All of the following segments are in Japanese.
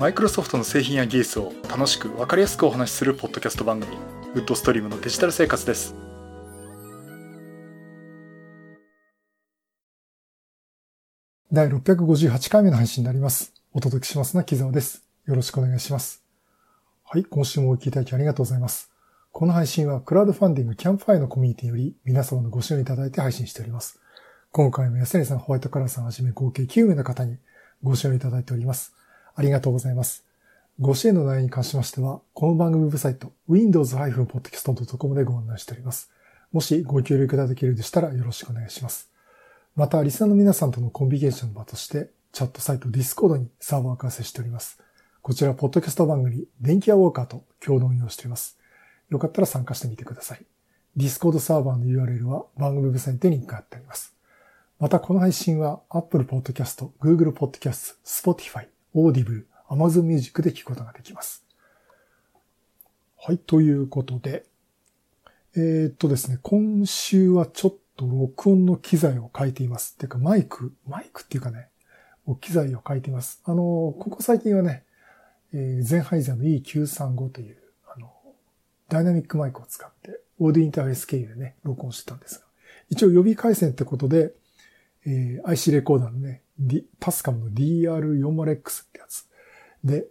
マイクロソフトの製品や技術を楽しく分かりやすくお話しするポッドキャスト番組ウッドストリームのデジタル生活です。第658回目の配信になります。お届けしますのは木沢です。よろしくお願いします。はい今週もお聞きいただきありがとうございます。この配信はクラウドファンディングキャンプファイヤーのコミュニティより皆様のご支援いただいて配信しております。今回も安成さん、ホワイトカラーさんはじめ合計9名の方にご支援いただいております。ありがとうございます。ご支援の内容に関しましては、この番組ウェブサイト、windows-podcast.com でご案内しております。もしご協力いただけるでしたらよろしくお願いします。また、リスナーの皆さんとのコミュニケーションの場として、チャットサイト Discord にサーバーを開設しております。こちら、ポッドキャスト番組、電気屋ウォーカーと共同運用しております。よかったら参加してみてください。Discord サーバーの URL は番組ウェブサイトにリンク貼ってあります。またこの配信は Apple Podcast、Google Podcast、Spotify、Audible、Amazon Music で聞くことができます。はい、ということで、えー、っとですね、今週はちょっと録音の機材を変えています。てかマイク、マイクっていうかね、機材を変えています。あの、ここ最近はね、えー、ゼンハイザーの E935 という、あの、ダイナミックマイクを使って、オーディインターフェース経由でね、録音してたんですが、一応予備回線ってことで、えー、IC レコーダーのね、D、パスカムの DR40X ってやつ。で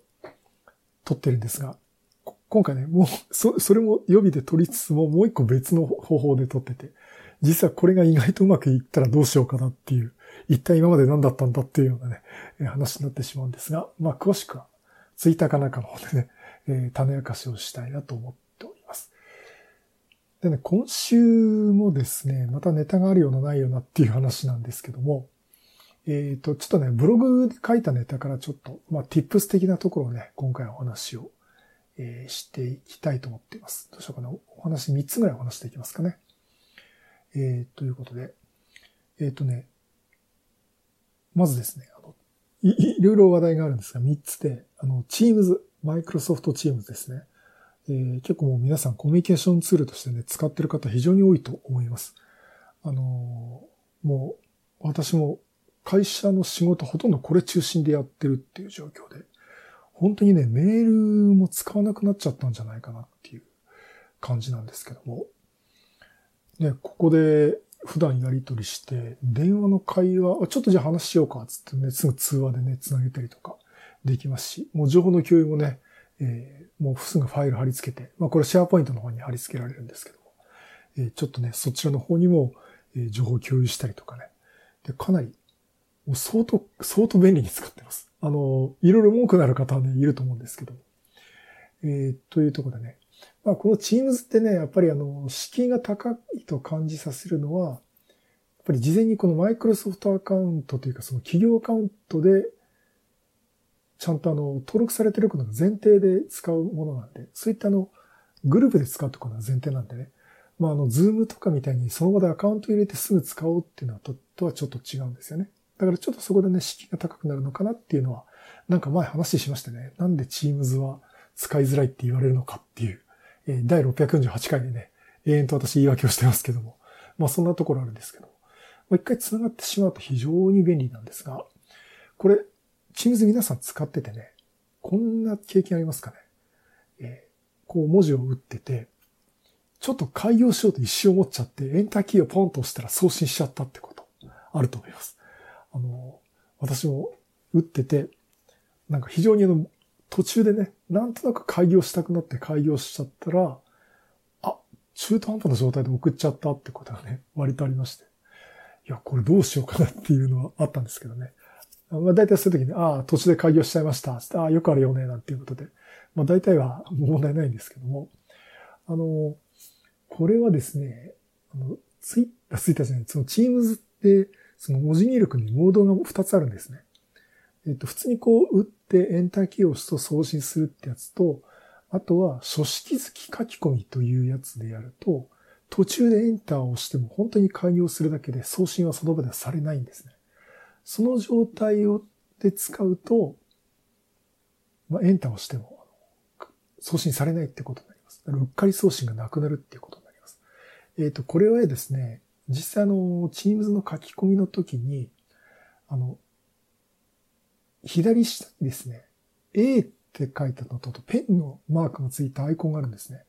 撮ってるんですが、今回ね、もう、そ、それも予備で撮りつつも、もう一個別の方法で撮ってて、実はこれが意外とうまくいったらどうしようかなっていう、一体今まで何だったんだっていうようなね、話になってしまうんですが、まあ詳しくは、ツイッターかなんかの方でね、えー、種明かしをしたいなと思っております。でね、今週もですね、またネタがあるようなないようなっていう話なんですけども、えっ、ー、と、ちょっとね、ブログで書いたネタからちょっと、まあ、tips 的なところをね、今回お話を、えー、していきたいと思っています。どうしようかな。お話3つぐらいお話していきますかね。えー、ということで、えっ、ー、とね、まずですね、あのい、いろいろ話題があるんですが、3つで、あの、Teams、マイクロソフト Teams ですね。えー、結構もう皆さんコミュニケーションツールとしてね、使ってる方非常に多いと思います。あのー、もう私も会社の仕事ほとんどこれ中心でやってるっていう状況で、本当にね、メールも使わなくなっちゃったんじゃないかなっていう感じなんですけども。ね、ここで普段やり取りして、電話の会話、ちょっとじゃあ話しようか、つってね、すぐ通話でね、繋げたりとかできますし、もう情報の共有もね、えー、もうすぐファイル貼り付けて、まあこれシェアポイントの方に貼り付けられるんですけども、えー、ちょっとね、そちらの方にも、えー、情報共有したりとかね。で、かなり、相当、相当便利に使ってます。あの、いろいろ文句なる方はね、いると思うんですけど。えー、というところでね。まあこの Teams ってね、やっぱりあの、敷居が高いと感じさせるのは、やっぱり事前にこのマイクロソフトアカウントというかその企業アカウントでちゃんとあの、登録されてることが前提で使うものなんで、そういったあの、グループで使うところが前提なんでね。まあ、あの、ズームとかみたいにその場でアカウント入れてすぐ使おうっていうのはととはちょっと違うんですよね。だからちょっとそこでね、敷居が高くなるのかなっていうのは、なんか前話しましてね、なんで Teams は使いづらいって言われるのかっていう、えー、第648回でね、永遠と私言い訳をしてますけども、まあそんなところあるんですけども、もう一回繋がってしまうと非常に便利なんですが、これ、Teams 皆さん使っててね、こんな経験ありますかね？えー、こう文字を打ってて、ちょっと開業しようと一瞬思っちゃって、エンターキーをポンと押したら送信しちゃったってことあると思います。あの、私も打ってて、なんか非常にあの、途中でね、なんとなく開業したくなって開業しちゃったら、あ、中途半端な状態で送っちゃったってことがね、割とありまして。いや、これどうしようかなっていうのはあったんですけどね。まあ大体そういう時に、ああ、途中で開業しちゃいました。ああ、よくあるよね、なんていうことで。まあ大体は問題ないんですけども。あの、これはですね、あの、ツイッター、ツイッターじゃない、その Teams って、その文字入力にモードが2つあるんですね。えっと、普通にこう打ってエンターキーを押すと送信するってやつと、あとは書式付き書き込みというやつでやると、途中でエンターを押しても本当に開業するだけで送信はその場ではされないんですね。その状態をで使うと、まあ、エンターを押しても送信されないってことになります。うっかり送信がなくなるっていうことになります。えっ、ー、と、これはですね、実際あの、Teams の書き込みの時に、あの、左下にですね、A って書いたのとペンのマークがついたアイコンがあるんですね。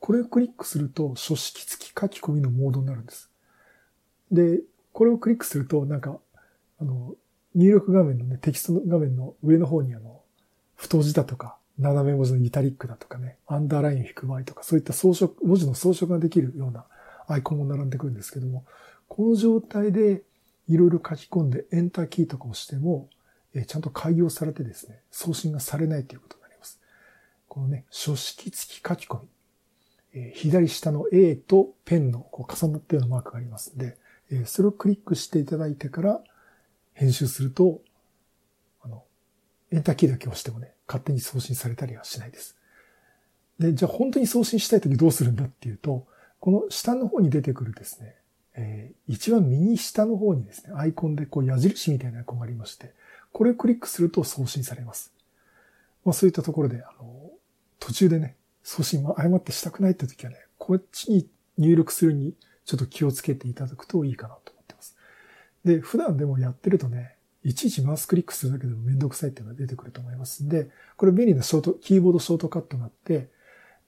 これをクリックすると書式付き書き込みのモードになるんです。で、これをクリックすると、なんか、あの、入力画面のね、テキスト画面の上の方にあの、太字だとか、斜め文字のイタリックだとかね、アンダーラインを引く場合とか、そういった装飾、文字の装飾ができるようなアイコンも並んでくるんですけども、この状態でいろいろ書き込んでエンターキーとかをしても、えちゃんと開業されてですね、送信がされないということになります。このね、書式付き書き込み。え左下の A とペンのこう重なったようなマークがありますんで、えそれをクリックしていただいてから編集すると、あの、エンターキーだけ押してもね、勝手に送信されたりはしないです。で、じゃあ本当に送信したいときどうするんだっていうと、この下の方に出てくるですね、えー、一番右下の方にですね、アイコンでこう矢印みたいなアイコンがありまして、これをクリックすると送信されます。まあそういったところで、あの、途中でね、送信を誤ってしたくないって時はね、こっちに入力するにちょっと気をつけていただくといいかなと思ってます。で、普段でもやってるとね、いちいちマウスクリックするだけでもめんどくさいっていうのが出てくると思いますんで、これ便利なショート、キーボードショートカットがあって、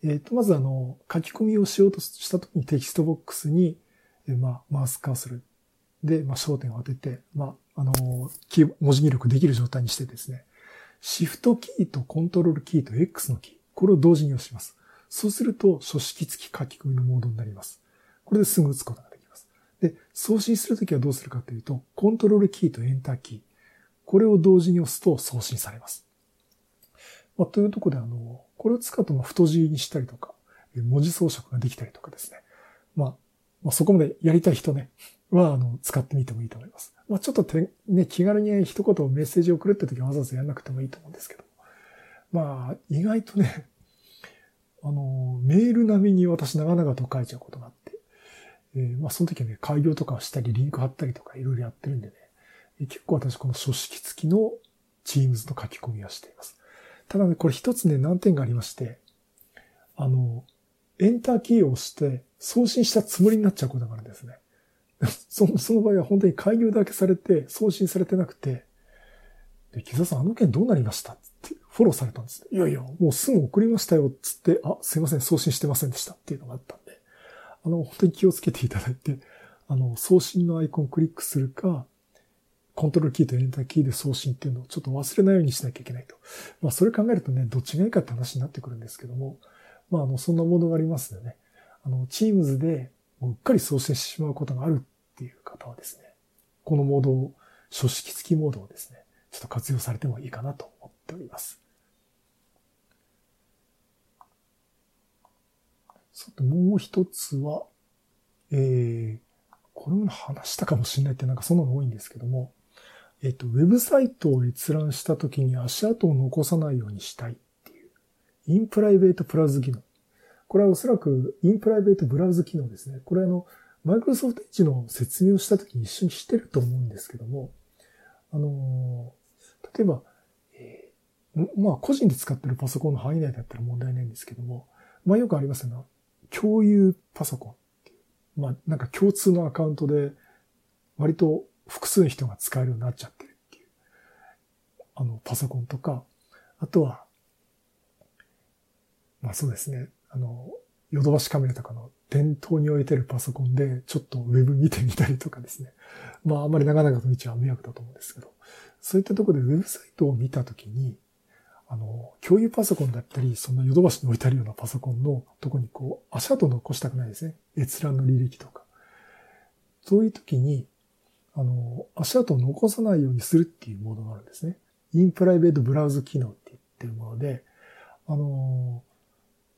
えっ、ー、と、まずあの、書き込みをしようとした時にテキストボックスに、えー、まあ、マウスカーソルで、まあ、焦点を当てて、まあ、あのー、文字入力できる状態にしてですね、シフトキーとコントロールキーと X のキー、これを同時に押します。そうすると、書式付き書き込みのモードになります。これですぐ打つことができます。で、送信するときはどうするかというと、コントロールキーとエンターキー、これを同時に押すと送信されます。まあ、というところで、あの、これを使うと、ま太字にしたりとか、文字装飾ができたりとかですね。まあ、まあ、そこまでやりたい人ね、は、あの、使ってみてもいいと思います。まあ、ちょっとて、ね、気軽に一言メッセージを送るって時はわざわざやらなくてもいいと思うんですけど。まあ、意外とね、あの、メール並みに私長々と書いちゃうことがあって、えー、まあ、その時はね、開業とかしたり、リンク貼ったりとかいろいろやってるんでね、結構私この書式付きの Teams の書き込みはしています。ただね、これ一つね、難点がありまして、あの、エンターキーを押して送信したつもりになっちゃうことがあるんですね。そのその場合は本当に開業だけされて送信されてなくて、で、木澤さん、あの件どうなりましたってフォローされたんです。いやいや、もうすぐ送りましたよ、つって、あ、すいません、送信してませんでしたっていうのがあったんで、あの、本当に気をつけていただいて、あの、送信のアイコンをクリックするか、コントロールキーとエンターキーで送信っていうのをちょっと忘れないようにしなきゃいけないと。まあ、それ考えるとね、どっちがいいかって話になってくるんですけども、まあ、あの、そんなモードがありますのでね、あの、Teams でうっかり送信してしまうことがあるっていう方はですね、このモードを、書式付きモードをですね、ちょっと活用されてもいいかなと思っております。さて、もう一つは、えー、これも話したかもしれないってなんかそんなの多いんですけども、えっ、と、ウェブサイトを閲覧した時に足跡を残さないようにしたいっていう、インプライベートプラウズ機能。これはおそらくインプライベートブラウズ機能ですね。これあの、マイクロソフトエッジの説明をした時に一緒にしてると思うんですけども、あの例えば、えー、まあ個人で使ってるパソコンの範囲内だったら問題ないんですけども、まあよくありますよね。共有パソコン。まあなんか共通のアカウントで割と複数の人が使えるようになっちゃっ、あの、パソコンとか、あとは、まあそうですね、あの、ヨドバシカメラとかの店頭に置いてるパソコンでちょっとウェブ見てみたりとかですね。まああんまり長々と道は迷惑だと思うんですけど、そういったところでウェブサイトを見たときに、あの、共有パソコンだったり、そのヨドバシに置いてあるようなパソコンのとこにこう、足跡残したくないですね。閲覧の履歴とか。そういう時に、あの、足跡を残さないようにするっていうモードがあるんですね。インプライベートブラウズ機能って言ってるもので、あの、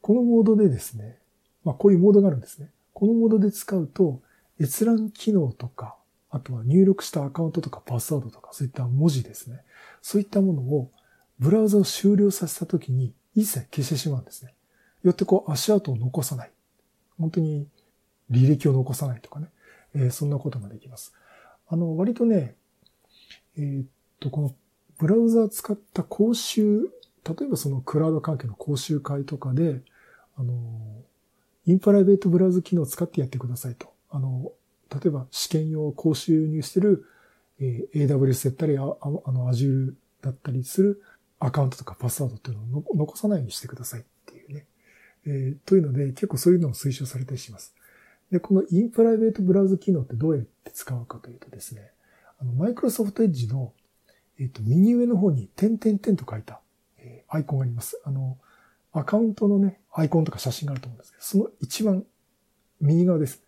このモードでですね、まあこういうモードがあるんですね。このモードで使うと、閲覧機能とか、あとは入力したアカウントとかパスワードとか、そういった文字ですね。そういったものを、ブラウザを終了させたときに一切消してしまうんですね。よってこう足跡を残さない。本当に履歴を残さないとかね。えー、そんなことができます。あの、割とね、えー、っと、このブラウザを使った講習、例えばそのクラウド関係の講習会とかで、あの、インプライベートブラウズ機能を使ってやってくださいと。あの、例えば試験用講習にしてる、えー、AWS だったり、ああの、Azure だったりするアカウントとかパスワードっていうのを残さないようにしてくださいっていうね。えー、というので、結構そういうのを推奨されたりします。で、このインプライベートブラウズ機能ってどうやって使うかというとですね、あの、マイクロソフトエッジの、えっ、ー、と、右上の方に点々点と書いた、えー、アイコンがあります。あの、アカウントのね、アイコンとか写真があると思うんですけど、その一番右側ですね。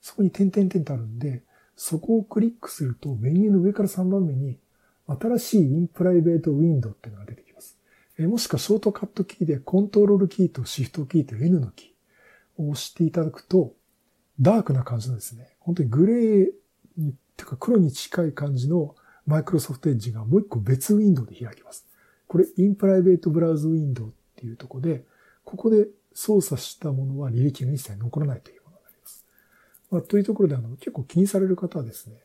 そこに点々点とあるんで、そこをクリックするとメニューの上から3番目に新しいインプライベートウィンドウっていうのが出てきます。えもしくはショートカットキーでコントロールキーとシフトキーと N のキーを押していただくと、ダークな感じのですね、本当にグレーに、てか黒に近い感じのマイクロソフトエッジがもう一個別ウィンドウで開きます。これ、インプライベートブラウズウィンドウっていうとこで、ここで操作したものは履歴が一切残らないというものになります。まあ、というところで、あの、結構気にされる方はですね、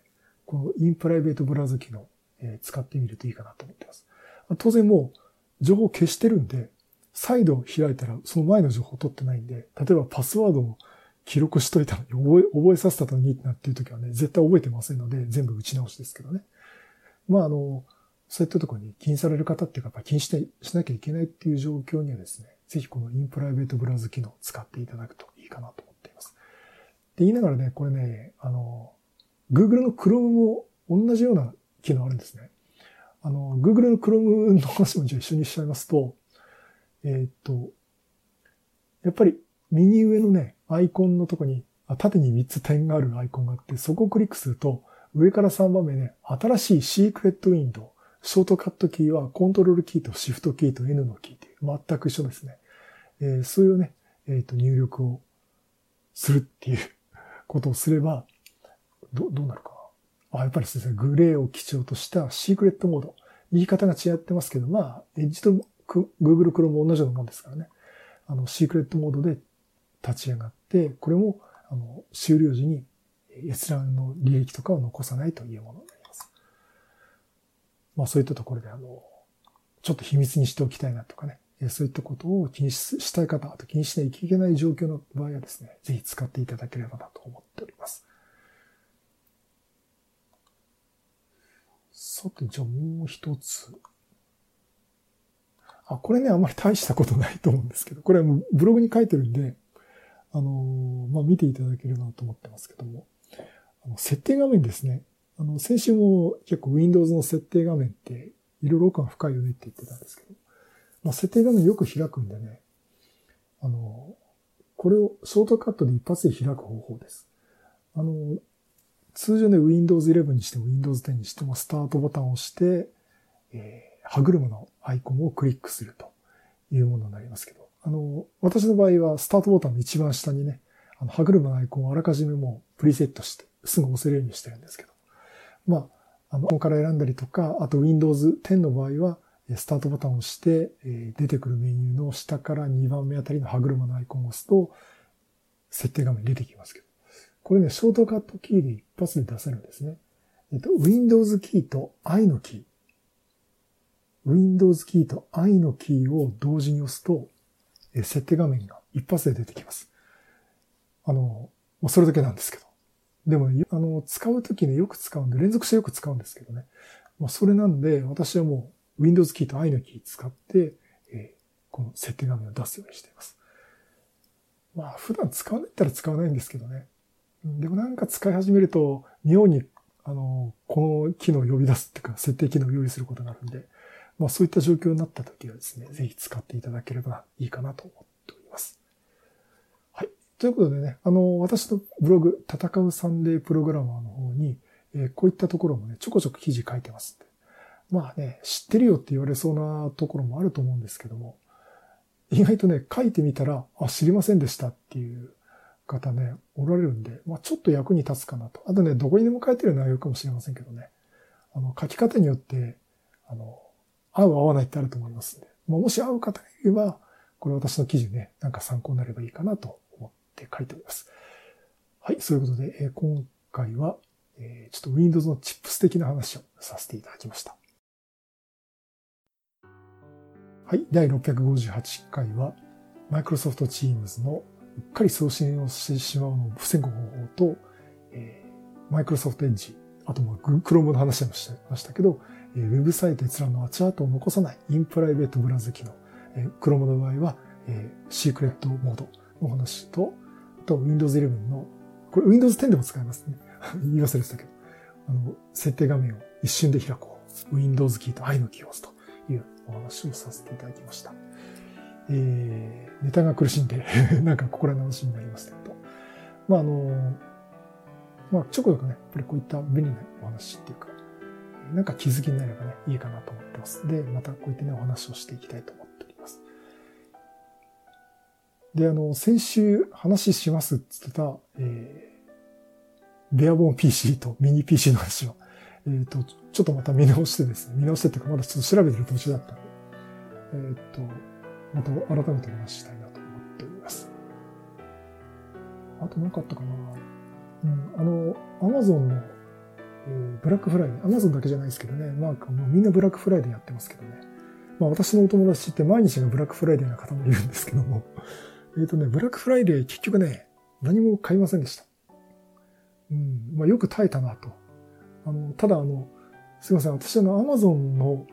このインプライベートブラウズ機能、えー、使ってみるといいかなと思っています。当然もう、情報を消してるんで、再度開いたらその前の情報を取ってないんで、例えばパスワードを記録しといたのに、覚え、覚えさせたのになっていう時はね、絶対覚えてませんので、全部打ち直しですけどね。まあ、あの、そういったところに気にされる方っていうか、やっぱ気にして、しなきゃいけないっていう状況にはですね、ぜひこのインプライベートブラウズ機能を使っていただくといいかなと思っています。で、言いながらね、これね、あの、Google の Chrome も同じような機能あるんですね。あの、Google の Chrome の話もじゃあ一緒にしちゃいますと、えー、っと、やっぱり右上のね、アイコンのとこに、縦に3つ点があるアイコンがあって、そこをクリックすると、上から3番目ね、新しいシークレットウィンドウ。ショートカットキーはコントロールキーとシフトキーと N のキーっていう、全く一緒ですね。えー、そういうね、えっ、ー、と、入力をするっていう ことをすれば、ど、どうなるかな。あ、やっぱりですね、グレーを基調としたシークレットモード。言い方が違ってますけど、まあ、エッジと Google Chrome も同じようなもんですからね。あの、シークレットモードで立ち上がって、これも、あの、終了時に閲覧の利益とかを残さないというものになります。まあそういったところで、あの、ちょっと秘密にしておきたいなとかね、そういったことを気にしたい方、あと気にしないといけない状況の場合はですね、ぜひ使っていただければなと思っております。さて、じゃあもう一つ。あ、これね、あんまり大したことないと思うんですけど、これはもうブログに書いてるんで、あの、まあ、見ていただければなと思ってますけども、あの設定画面ですね。あの、先週も結構 Windows の設定画面っていろいろ奥が深いよねって言ってたんですけど、まあ、設定画面よく開くんでね、あの、これをショートカットで一発で開く方法です。あの、通常ね、Windows 11にしても Windows 10にしてもスタートボタンを押して、えー、歯車のアイコンをクリックするというものになりますけど、あの、私の場合はスタートボタンの一番下にね、あの歯車のアイコンをあらかじめもうプリセットして、すぐ押せるようにしてるんですけど。まあ、あの、ここから選んだりとか、あと Windows 10の場合は、スタートボタンを押して、出てくるメニューの下から2番目あたりの歯車のアイコンを押すと、設定画面出てきますけど。これね、ショートカットキーで一発で出せるんですね。えっと、Windows キーと I のキー。Windows キーと I のキーを同時に押すと、設定画面が一発で出てきます。あの、もうそれだけなんですけど。でも、あの、使うときね、よく使うんで、連続してよく使うんですけどね。まあ、それなんで、私はもう、Windows キーと I のキー使って、えー、この設定画面を出すようにしています。まあ、普段使わないったら使わないんですけどね。でもなんか使い始めると、妙に、あの、この機能を呼び出すっていうか、設定機能を用意することになるんで、まあそういった状況になった時はですね、ぜひ使っていただければいいかなと思って。ということでね、あの、私のブログ、戦うサンデープログラマーの方に、えー、こういったところもね、ちょこちょこ記事書いてますんで。まあね、知ってるよって言われそうなところもあると思うんですけども、意外とね、書いてみたら、あ、知りませんでしたっていう方ね、おられるんで、まあちょっと役に立つかなと。あとね、どこにでも書いてる内容かもしれませんけどね。あの、書き方によって、あの、合う合わないってあると思いますんで、まあ、もし合う方がいれば、これ私の記事ね、なんか参考になればいいかなと思って書いております。はい、そういうことで、えー、今回は、えー、ちょっと Windows のチップス的な話をさせていただきました。はい、第658回は、Microsoft Teams のうっかり送信をしてしまうのを防ぐ方法と、えー、Microsoft Edge、あとも Chrome の話もしてましたけど、ウェブサイト閲覧のアチャートを残さないインプライベートブラウザ機能。Chrome の場合は、シークレットモードの話と、と Windows 11の、これ Windows 10でも使えますね。言い忘れてたけど。あの、設定画面を一瞬で開こう。Windows キーと I のキーを押すというお話をさせていただきました。えー、ネタが苦しんで なんか心直しになりましたけど。まあ、あの、まあ、ちょこちょこね、やっぱりこういった便利なお話っていうか、なんか気づきになればね、いいかなと思ってます。で、またこういったね、お話をしていきたいと思っております。で、あの、先週話しますって言ってた、えー、ベアボン PC とミニ PC の話は、えっ、ー、と、ちょっとまた見直してですね、見直してっていうか、まだちょっと調べてる途中だったんで、えっ、ー、と、また改めてお話したいなと思っております。あと何かあったかなうん、あの、アマゾンのえー、ブラックフライデー、アマゾンだけじゃないですけどね、まあ、もうみんなブラックフライデーやってますけどね。まあ私のお友達って毎日がブラックフライデーな方もいるんですけども、えっ、とね、ブラックフライデー結局ね、何も買いませんでした。うん、まあよく耐えたなと。あの、ただあの、すいません、私あの、アマゾンの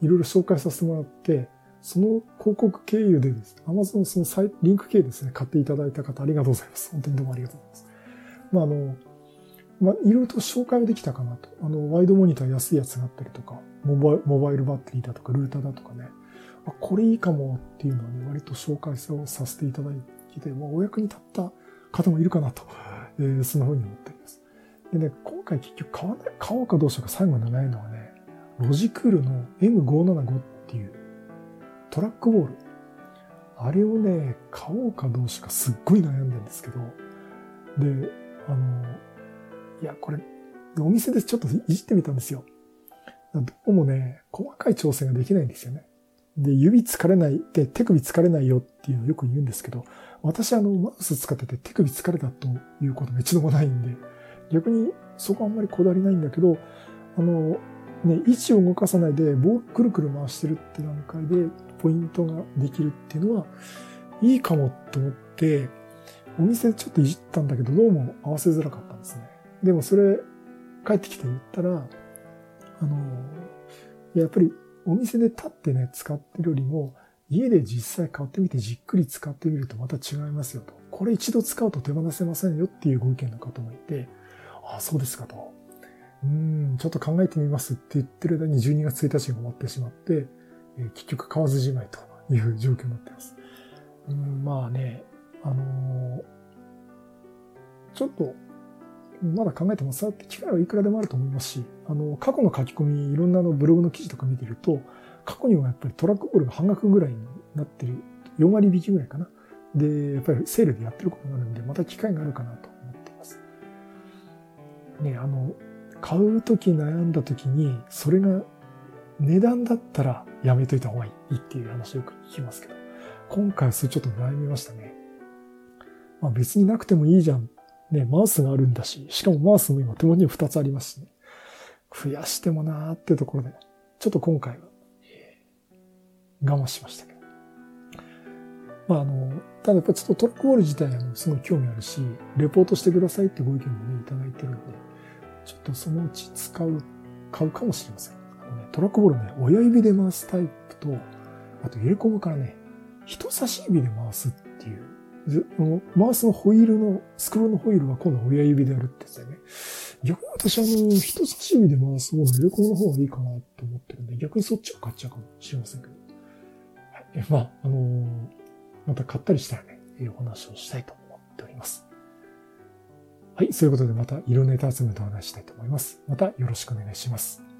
いろいろ紹介させてもらって、その広告経由でです、アマゾンそのサイリンク経由ですね、買っていただいた方ありがとうございます。本当にどうもありがとうございます。まああの、まあ、いろいろと紹介はできたかなと。あの、ワイドモニター安いやつがあったりとか、モバイルバッテリーだとか、ルーターだとかね。あ、これいいかもっていうのはね、割と紹介をさせていただいて、まあ、お役に立った方もいるかなと、えー、そんな風に思っております。でね、今回結局買わない、買おうかどうしようか最後に悩いのはね、ロジクールの M575 っていうトラックボール。あれをね、買おうかどうしようかすっごい悩んでるんですけど、で、あの、いや、これ、お店でちょっといじってみたんですよ。どうもね、細かい調整ができないんですよね。で、指疲れない、で、手首疲れないよっていうのをよく言うんですけど、私あの、マウス使ってて手首疲れたということが一度もないんで、逆にそこあんまりこだわりないんだけど、あの、ね、位置を動かさないで、ボールくるくる回してるって段階で、ポイントができるっていうのは、いいかもと思って、お店でちょっといじったんだけど、どうも合わせづらかったんですね。でもそれ、帰ってきて言ったら、あの、やっぱりお店で立ってね、使ってるよりも、家で実際買ってみてじっくり使ってみるとまた違いますよと。これ一度使うと手放せませんよっていうご意見の方もいて、ああ、そうですかと。うん、ちょっと考えてみますって言ってる間に12月1日が終わってしまって、えー、結局買わずじまいという状況になってます。うん、まあね、あのー、ちょっとまだ考えてもさって機会はいくらでもあると思いますし、あの、過去の書き込み、いろんなのブログの記事とか見てると、過去にはやっぱりトラックボールが半額ぐらいになってる、4割引きぐらいかな。で、やっぱりセールでやってることがあるんで、また機会があるかなと思っています。ね、あの、買うとき悩んだときに、それが値段だったらやめといた方がいいっていう話をよく聞きますけど、今回はそれちょっと悩みましたね。まあ別になくてもいいじゃんね、マウスがあるんだし、しかもマウスも今手元に2つありますしね。増やしてもなーっていうところで、ちょっと今回は、我慢しましたけど。まああの、ただやっぱちょっとトラックボール自体はすごい興味あるし、レポートしてくださいってご意見もね、いただいてるんで、ちょっとそのうち使う、買うかもしれません。あのね、トラックボールね、親指で回すタイプと、あと入れ込むからね、人差し指で回すっていうマウスのホイールの、スクロールのホイールは今度は親指でやるってやつだよね。逆に私あの、人差し指で回す方の入れ込むの方がいいかなと思ってるんで、逆にそっちを買っちゃうかもしれませんけど。はい。まあ、あのー、また買ったりしたらね、いいお話をしたいと思っております。はい。そういうことでまた色ネタ集めとお話したいと思います。またよろしくお願いします。